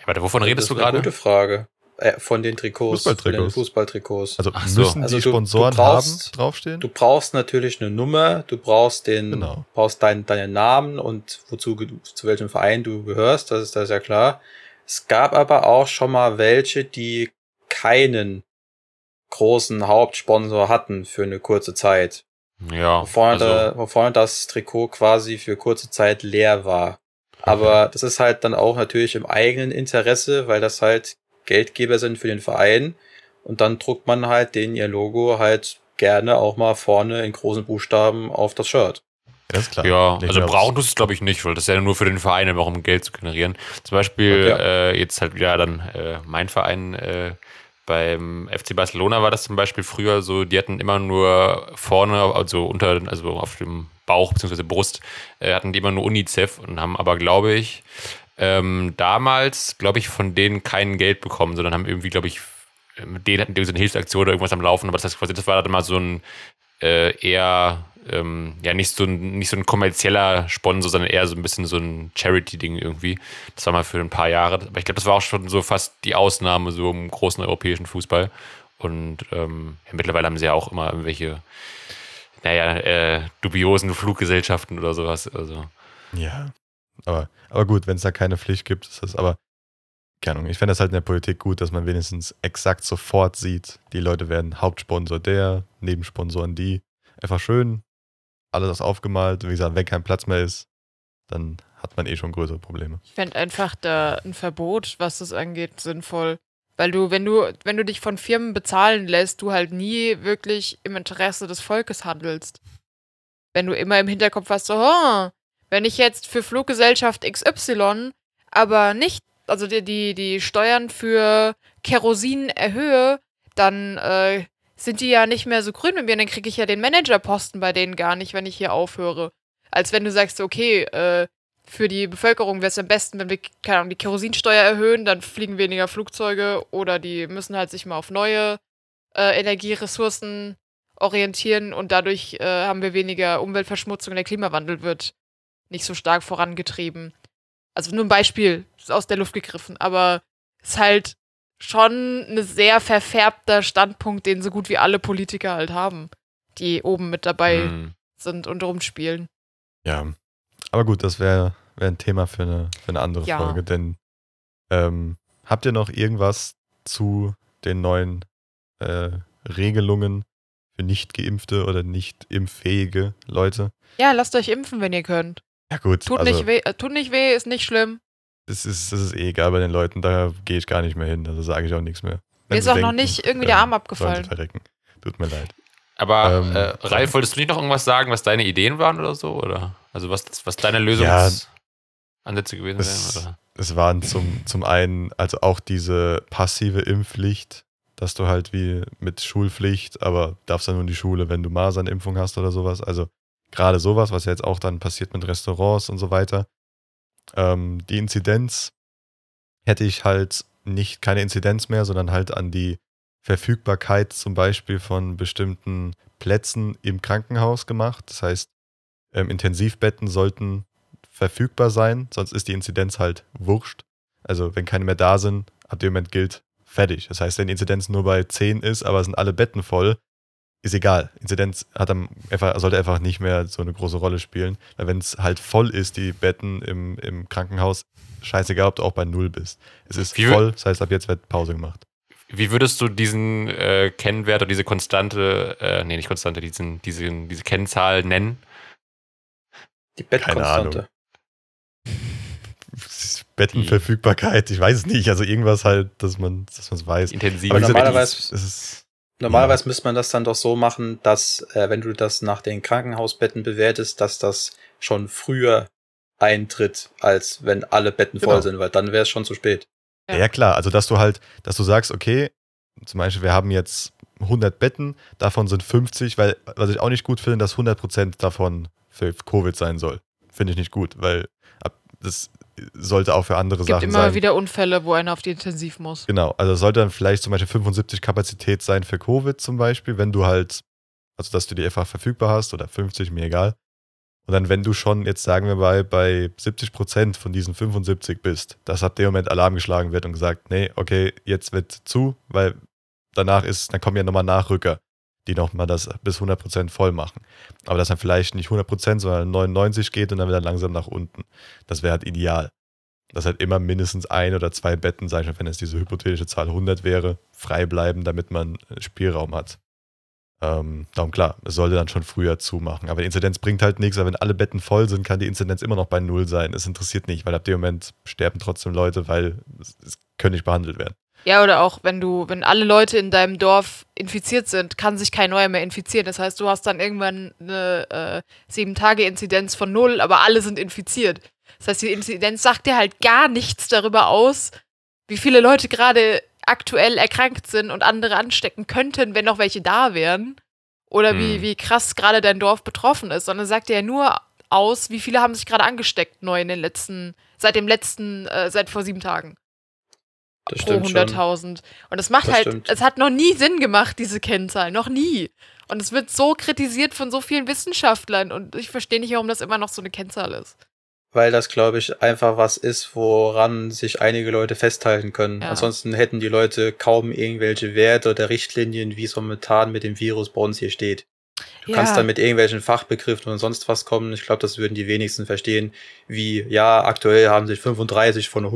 Ja, warte, wovon redest
das
du
ist eine
gerade?
Gute Frage. Äh, von den Trikots. Von den
Fußballtrikots.
Fußballtrikots.
Also
Ach so.
müssen
Also
die
du- du
Sponsoren
brauchst-
haben draufstehen?
Du brauchst natürlich eine Nummer, du brauchst den,
Genau.
brauchst deinen, deinen Namen und wozu, zu welchem Verein du gehörst, das ist, das ist ja klar. Es gab aber auch schon mal welche, die keinen großen Hauptsponsor hatten für eine kurze Zeit.
Ja,
Wo vorne,
also,
da, wo vorne das Trikot quasi für kurze Zeit leer war. Aber das ist halt dann auch natürlich im eigenen Interesse, weil das halt Geldgeber sind für den Verein. Und dann druckt man halt den ihr Logo halt gerne auch mal vorne in großen Buchstaben auf das Shirt.
Ja, das ist klar.
ja,
Nicht
also brauchen du es, glaube ich, nicht, weil das ist ja nur für den Verein, einfach um Geld zu generieren. Zum Beispiel
Ja.
äh, jetzt halt wieder dann äh, mein Verein äh, beim FC Barcelona war das zum Beispiel früher so, die hatten immer nur vorne, also unter, also auf dem Bauch bzw. Brust, äh, hatten die immer nur UNICEF und haben aber, glaube ich, ähm, damals, glaube ich, von denen kein Geld bekommen, sondern haben irgendwie, glaube ich, mit denen hatten die so eine Hilfsaktion oder irgendwas am Laufen, aber das heißt quasi, das war dann mal so ein äh, eher ähm, ja nicht so ein nicht so ein kommerzieller Sponsor, sondern eher so ein bisschen so ein Charity-Ding irgendwie. Das war mal für ein paar Jahre. Aber ich glaube, das war auch schon so fast die Ausnahme so im großen europäischen Fußball. Und ähm, ja, mittlerweile haben sie ja auch immer irgendwelche, naja, äh, dubiosen Fluggesellschaften oder sowas. Also
Ja. Aber, aber gut, wenn es da keine Pflicht gibt, ist das aber. Keine Ahnung, ich fände das halt in der Politik gut, dass man wenigstens exakt sofort sieht, die Leute werden Hauptsponsor der, Nebensponsoren die. Einfach schön, alles aufgemalt. Wie gesagt, wenn kein Platz mehr ist, dann hat man eh schon größere Probleme.
Ich fände einfach da ein Verbot, was das angeht, sinnvoll. Weil du, wenn du, wenn du dich von Firmen bezahlen lässt, du halt nie wirklich im Interesse des Volkes handelst. Wenn du immer im Hinterkopf hast, so, oh, wenn ich jetzt für Fluggesellschaft XY aber nicht, also die, die, die Steuern für Kerosin erhöhe, dann äh, sind die ja nicht mehr so grün mit mir, dann kriege ich ja den Managerposten bei denen gar nicht, wenn ich hier aufhöre. Als wenn du sagst, okay, äh, für die Bevölkerung wäre es am besten, wenn wir, keine Ahnung, die Kerosinsteuer erhöhen, dann fliegen weniger Flugzeuge oder die müssen halt sich mal auf neue äh, Energieressourcen orientieren und dadurch äh, haben wir weniger Umweltverschmutzung und der Klimawandel wird nicht so stark vorangetrieben. Also nur ein Beispiel, ist aus der Luft gegriffen, aber ist halt schon ein sehr verfärbter Standpunkt, den so gut wie alle Politiker halt haben, die oben mit dabei
Hm.
sind und rumspielen.
Ja. Aber gut, das wäre wär ein Thema für eine, für eine andere
Ja.
Folge, denn ähm, habt ihr noch irgendwas zu den neuen äh, Regelungen für nicht geimpfte oder nicht impffähige Leute?
Ja, lasst euch impfen, wenn ihr könnt.
Ja gut,
Tut,
also
nicht, weh, äh, tut nicht weh, ist nicht schlimm.
das ist, das ist eh egal bei den Leuten, da gehe ich gar nicht mehr hin, also sage ich auch nichts mehr. Wenn
Mir ist auch noch
denken,
nicht irgendwie der
ähm,
Arm abgefallen.
Tut mir leid.
Aber
Ähm,
äh, Ralf, wolltest du nicht noch irgendwas sagen, was deine Ideen waren oder so? Oder? Also was, was deine Lösungsansätze gewesen
das-
wären? Oder?
Es waren zum, zum einen also auch diese passive Impfpflicht, dass du halt wie mit Schulpflicht, aber darfst dann nur in die Schule, wenn du Masernimpfung hast oder sowas. Also gerade sowas, was ja jetzt auch dann passiert mit Restaurants und so weiter. Ähm, die Inzidenz hätte ich halt nicht keine Inzidenz mehr, sondern halt an die Verfügbarkeit zum Beispiel von bestimmten Plätzen im Krankenhaus gemacht. Das heißt, ähm, Intensivbetten sollten verfügbar sein, sonst ist die Inzidenz halt wurscht. Also wenn keine mehr da sind, ab dem Moment gilt fertig. Das heißt, wenn die Inzidenz nur bei 10 ist, aber sind alle Betten voll, ist egal. Inzidenz hat dann einfach, sollte einfach nicht mehr so eine große Rolle spielen. Weil wenn es halt voll ist, die Betten im, im Krankenhaus, scheißegal, ob du auch bei Null bist. Es ist
Wie-
voll, das heißt, ab jetzt wird Pause gemacht.
Wie würdest du diesen äh, Kennwert oder diese Konstante, äh, nee, nicht Konstante, diesen, diesen, diese Kennzahl nennen?
Die Bettkonstante.
Bettenverfügbarkeit, ich weiß es nicht. Also irgendwas halt, dass man dass man es weiß.
Intensiv.
Aber normalerweise-
es ist,
Normalerweise müsste man das dann doch so machen, dass, äh, wenn du das nach den Krankenhausbetten bewertest, dass das schon früher eintritt, als wenn alle Betten
Genau.
voll sind, weil dann wäre es schon zu spät.
Ja. ja, klar. Also, dass du halt, dass du sagst, okay, zum Beispiel, wir haben jetzt 100 Betten, davon sind 50, weil, was ich auch nicht gut finde, dass 100% davon für Covid sein soll. Finde ich nicht gut, weil ab, das sollte auch für andere
Es gibt
Sachen
immer
sein.
wieder Unfälle, wo einer auf die Intensiv muss.
Genau, also sollte dann vielleicht zum Beispiel 75 Kapazität sein für Covid zum Beispiel, wenn du halt, also dass du die einfach verfügbar hast oder 50, mir egal. Und dann, wenn du schon, jetzt sagen wir mal, bei 70 Prozent von diesen 75 bist, dass ab dem Moment Alarm geschlagen wird und gesagt, nee, okay, jetzt wird zu, weil danach ist, dann kommen ja nochmal Nachrücker, die nochmal das bis 100 Prozent voll machen. Aber dass dann vielleicht nicht 100 Prozent, sondern 99 geht und dann wieder langsam nach unten. Das wäre halt ideal. Dass halt immer mindestens ein oder zwei Betten, sei schon, wenn es diese hypothetische Zahl 100 wäre, frei bleiben, damit man äh, Spielraum hat. Ähm, darum klar, es sollte dann schon früher zumachen. Aber die Inzidenz bringt halt nichts, weil wenn alle Betten voll sind, kann die Inzidenz immer noch bei Null sein. Es interessiert nicht, weil ab dem Moment sterben trotzdem Leute, weil es, es können nicht behandelt werden.
Ja, oder auch wenn du, wenn alle Leute in deinem Dorf infiziert sind, kann sich kein neuer mehr infizieren. Das heißt, du hast dann irgendwann eine äh, Sieben-Tage-Inzidenz von null, aber alle sind infiziert. Das heißt, die Inzidenz sagt dir halt gar nichts darüber aus, wie viele Leute gerade aktuell erkrankt sind und andere anstecken könnten, wenn noch welche da wären. Oder wie,
Hm.
wie krass gerade dein Dorf betroffen ist, sondern sagt dir ja nur aus, wie viele haben sich gerade angesteckt neu in den letzten, seit dem letzten, äh, seit vor sieben Tagen
Das
pro
stimmt schon.
100.000. Und es macht
Das
halt,
stimmt.
es hat noch nie Sinn gemacht, diese Kennzahl, noch nie. Und es wird so kritisiert von so vielen Wissenschaftlern und ich verstehe nicht, warum das immer noch so eine Kennzahl ist.
Weil das, glaube ich, einfach was ist, woran sich einige Leute festhalten können.
Ja.
Ansonsten hätten die Leute kaum irgendwelche Werte oder Richtlinien, wie es momentan mit dem Virus bei uns hier steht. Du kannst dann mit irgendwelchen Fachbegriffen und sonst was kommen. Ich glaube, das würden die wenigsten verstehen. Wie, ja, aktuell haben sich 35 von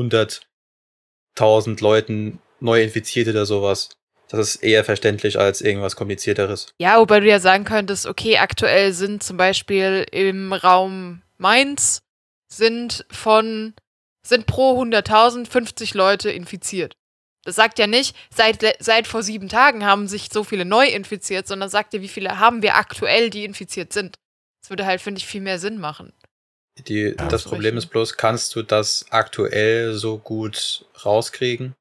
100.000 Leuten neu infiziert oder sowas. Das ist eher verständlich als irgendwas komplizierteres.
Ja, wobei du ja sagen könntest, okay, aktuell sind zum Beispiel im Raum Mainz sind von, sind pro 100.000 50 Leute infiziert. Das sagt ja nicht, seit, seit vor sieben Tagen haben sich so viele neu infiziert, sondern sagt ja, wie viele haben wir aktuell, die infiziert sind. Das würde halt, finde ich, viel mehr Sinn machen.
Die,
Ja,
das
so
Problem
richtig.
ist bloß, kannst du das aktuell so gut rauskriegen?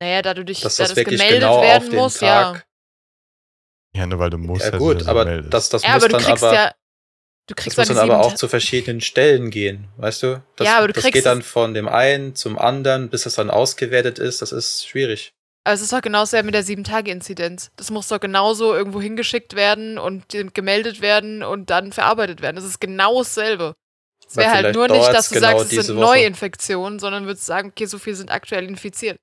Naja, da du dich,
Dass
da
das
das
wirklich
gemeldet
genau auf
werden
den
muss, ja.
Tag.
Ja, nur weil du musst.
Ja,
halt
gut,
so
aber
meldest.
das, das
Ja,
muss
aber du
dann
kriegst
aber,
ja, du
das
kriegst
muss
ja
dann aber auch zu verschiedenen Stellen gehen, weißt du? Das,
Ja, aber du
das
kriegst
geht dann von dem einen zum anderen, bis es dann ausgewertet ist. Das ist schwierig.
Aber es ist doch genauso mit der 7-Tage-Inzidenz. Das muss doch genauso irgendwo hingeschickt werden und gemeldet werden und dann verarbeitet werden. Das ist genau dasselbe. Es wäre halt nur nicht, dass du genau sagst, es sind Neuinfektionen, sondern würdest sagen, okay, so viele sind aktuell infiziert.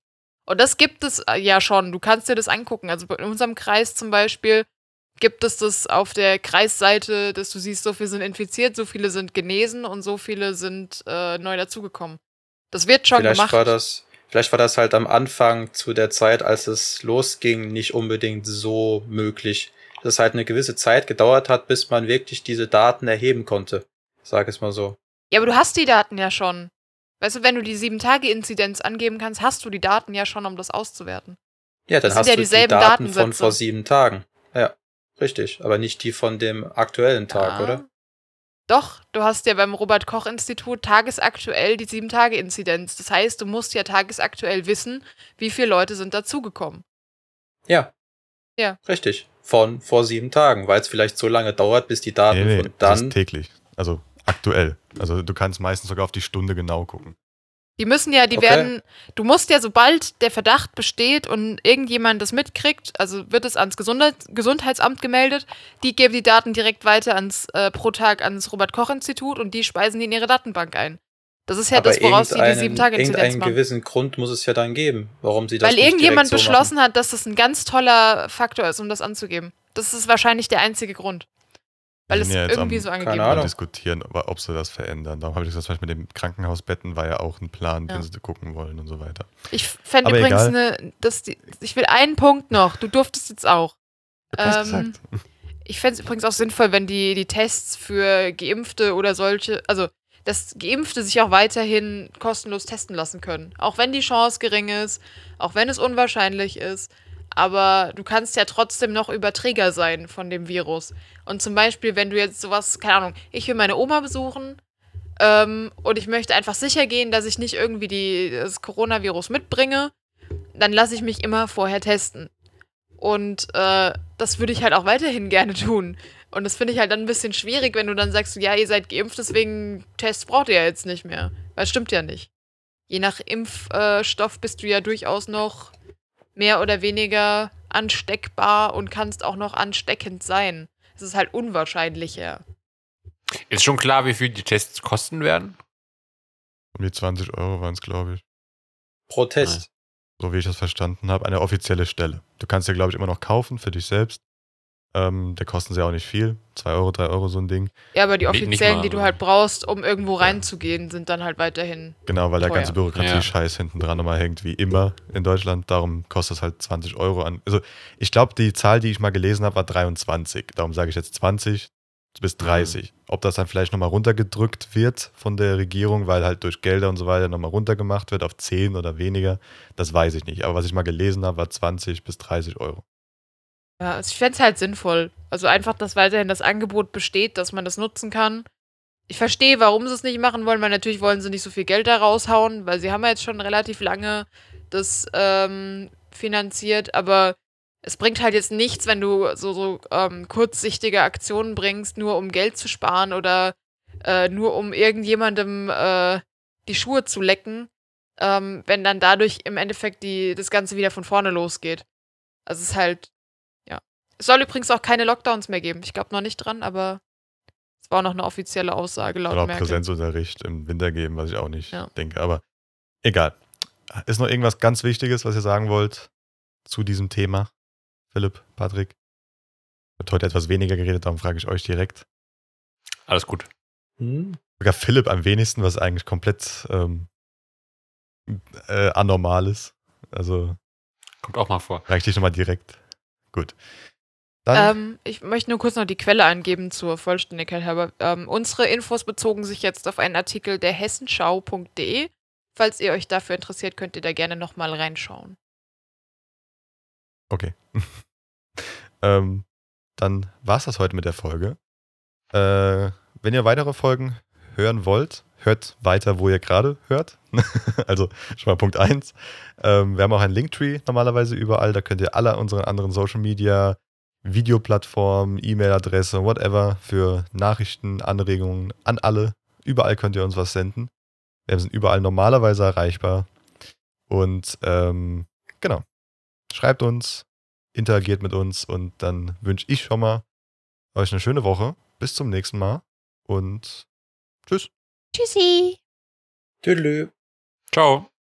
Und das gibt es äh, ja schon. Du kannst dir das angucken. Also in unserem Kreis zum Beispiel gibt es das auf der Kreisseite, dass du siehst, so viele sind infiziert, so viele sind genesen und so viele sind äh, neu dazugekommen. Das wird schon
Vielleicht
gemacht.
War das, vielleicht war das halt am Anfang zu der Zeit, als es losging, nicht unbedingt so möglich. Dass es halt eine gewisse Zeit gedauert hat, bis man wirklich diese Daten erheben konnte. Sag es mal so.
Ja, aber du hast die Daten ja schon. Weißt du, wenn du die 7-Tage-Inzidenz angeben kannst, hast du die Daten ja schon, um das auszuwerten.
Ja, dann das hast ja du die Daten von vor sieben Tagen. Ja, richtig. Aber nicht die von dem aktuellen Tag, ja. oder?
Doch, du hast ja beim Robert-Koch-Institut tagesaktuell die 7-Tage-Inzidenz. Das heißt, du musst ja tagesaktuell wissen, wie viele Leute sind dazugekommen.
Ja.
Ja.
Richtig. Von vor sieben Tagen, weil es vielleicht so lange dauert, bis die Daten nee, nee, von dann. Das ist
täglich. Also Aktuell. Also du kannst meistens sogar auf die Stunde genau gucken.
Die müssen ja, die okay. werden, du musst ja, sobald der Verdacht besteht und irgendjemand das mitkriegt, also wird es ans Gesundheit, Gesundheitsamt gemeldet, die geben die Daten direkt weiter ans äh, pro Tag ans Robert-Koch-Institut und die speisen die in ihre Datenbank ein. Das ist ja
Aber
das, woraus sie die sieben Tage
Inzidenz Irgendeinen gewissen Grund muss es ja dann geben, warum sie das
Weil irgendjemand so beschlossen machen. hat, dass das ein ganz toller Faktor ist, um das anzugeben. Das ist wahrscheinlich der einzige Grund. Weil es ja irgendwie so angegeben
wird. diskutieren, ob sie das verändern. Darum habe ich gesagt, mit dem Krankenhausbetten war ja auch ein Plan, ja. den sie gucken wollen und so weiter.
Ich fände übrigens eine, dass die, ich will einen Punkt noch. Du durftest jetzt auch. Ähm, ich fände es übrigens auch sinnvoll, wenn die, die Tests für Geimpfte oder solche, also dass Geimpfte sich auch weiterhin kostenlos testen lassen können. Auch wenn die Chance gering ist, auch wenn es unwahrscheinlich ist aber du kannst ja trotzdem noch Überträger sein von dem Virus. Und zum Beispiel, wenn du jetzt sowas, keine Ahnung, ich will meine Oma besuchen ähm, und ich möchte einfach sicher gehen, dass ich nicht irgendwie die, das Coronavirus mitbringe, dann lasse ich mich immer vorher testen. Und äh, das würde ich halt auch weiterhin gerne tun. Und das finde ich halt dann ein bisschen schwierig, wenn du dann sagst, ja, ihr seid geimpft, deswegen Tests braucht ihr ja jetzt nicht mehr. Weil es stimmt ja nicht. Je nach Impfstoff bist du ja durchaus noch mehr oder weniger ansteckbar und kannst auch noch ansteckend sein. Es ist halt unwahrscheinlicher.
Ist schon klar, wie viel die Tests kosten werden?
Um die 20 Euro waren es, glaube ich.
Pro Test.
So wie ich das verstanden habe, eine offizielle Stelle. Du kannst ja, glaube ich, immer noch kaufen für dich selbst. Ähm, der kosten sie auch nicht viel. 2 Euro, 3 Euro so ein Ding.
Ja, aber die offiziellen, mal, die du halt brauchst, um irgendwo reinzugehen, sind dann halt weiterhin.
Genau, weil teuer. der ganze Bürokratie-Scheiß ja. hinten dran nochmal hängt, wie immer in Deutschland. Darum kostet es halt 20 Euro an. Also, ich glaube, die Zahl, die ich mal gelesen habe, war 23. Darum sage ich jetzt 20 bis 30. Mhm. Ob das dann vielleicht nochmal runtergedrückt wird von der Regierung, weil halt durch Gelder und so weiter nochmal runtergemacht wird auf 10 oder weniger, das weiß ich nicht. Aber was ich mal gelesen habe, war 20 bis 30 Euro.
Ja, also ich fände es halt sinnvoll. Also einfach, dass weiterhin das Angebot besteht, dass man das nutzen kann. Ich verstehe, warum sie es nicht machen wollen, weil natürlich wollen sie nicht so viel Geld da raushauen, weil sie haben ja jetzt schon relativ lange das ähm, finanziert, aber es bringt halt jetzt nichts, wenn du so, so ähm, kurzsichtige Aktionen bringst, nur um Geld zu sparen oder äh, nur um irgendjemandem äh, die Schuhe zu lecken, ähm, wenn dann dadurch im Endeffekt die, das Ganze wieder von vorne losgeht. Also es ist halt es soll übrigens auch keine Lockdowns mehr geben. Ich glaube noch nicht dran, aber es war noch eine offizielle Aussage laut
auch
Merkel.
Präsenzunterricht im Winter geben, was ich auch nicht ja. denke. Aber egal. Ist noch irgendwas ganz Wichtiges, was ihr sagen wollt zu diesem Thema? Philipp, Patrick? Wird heute etwas weniger geredet, darum frage ich euch direkt.
Alles gut.
Hm? Sogar Philipp am wenigsten, was eigentlich komplett ähm, äh, anormal ist. Also.
Kommt auch mal vor.
Reicht dich nochmal direkt. Gut.
Ähm, ich möchte nur kurz noch die Quelle angeben zur Vollständigkeit halber. Ähm, unsere Infos bezogen sich jetzt auf einen Artikel der hessenschau.de. Falls ihr euch dafür interessiert, könnt ihr da gerne nochmal reinschauen.
Okay. ähm, dann war es das heute mit der Folge. Äh, wenn ihr weitere Folgen hören wollt, hört weiter, wo ihr gerade hört. also schon mal Punkt 1. Ähm, wir haben auch einen Linktree normalerweise überall. Da könnt ihr alle unsere anderen Social Media Videoplattform, E-Mail-Adresse, whatever, für Nachrichten, Anregungen an alle. Überall könnt ihr uns was senden. Wir sind überall normalerweise erreichbar. Und ähm, genau. schreibt uns, interagiert mit uns und dann wünsche ich schon mal euch eine schöne Woche. Bis zum nächsten Mal und tschüss.
Tschüssi.
Tüdelü.
Ciao.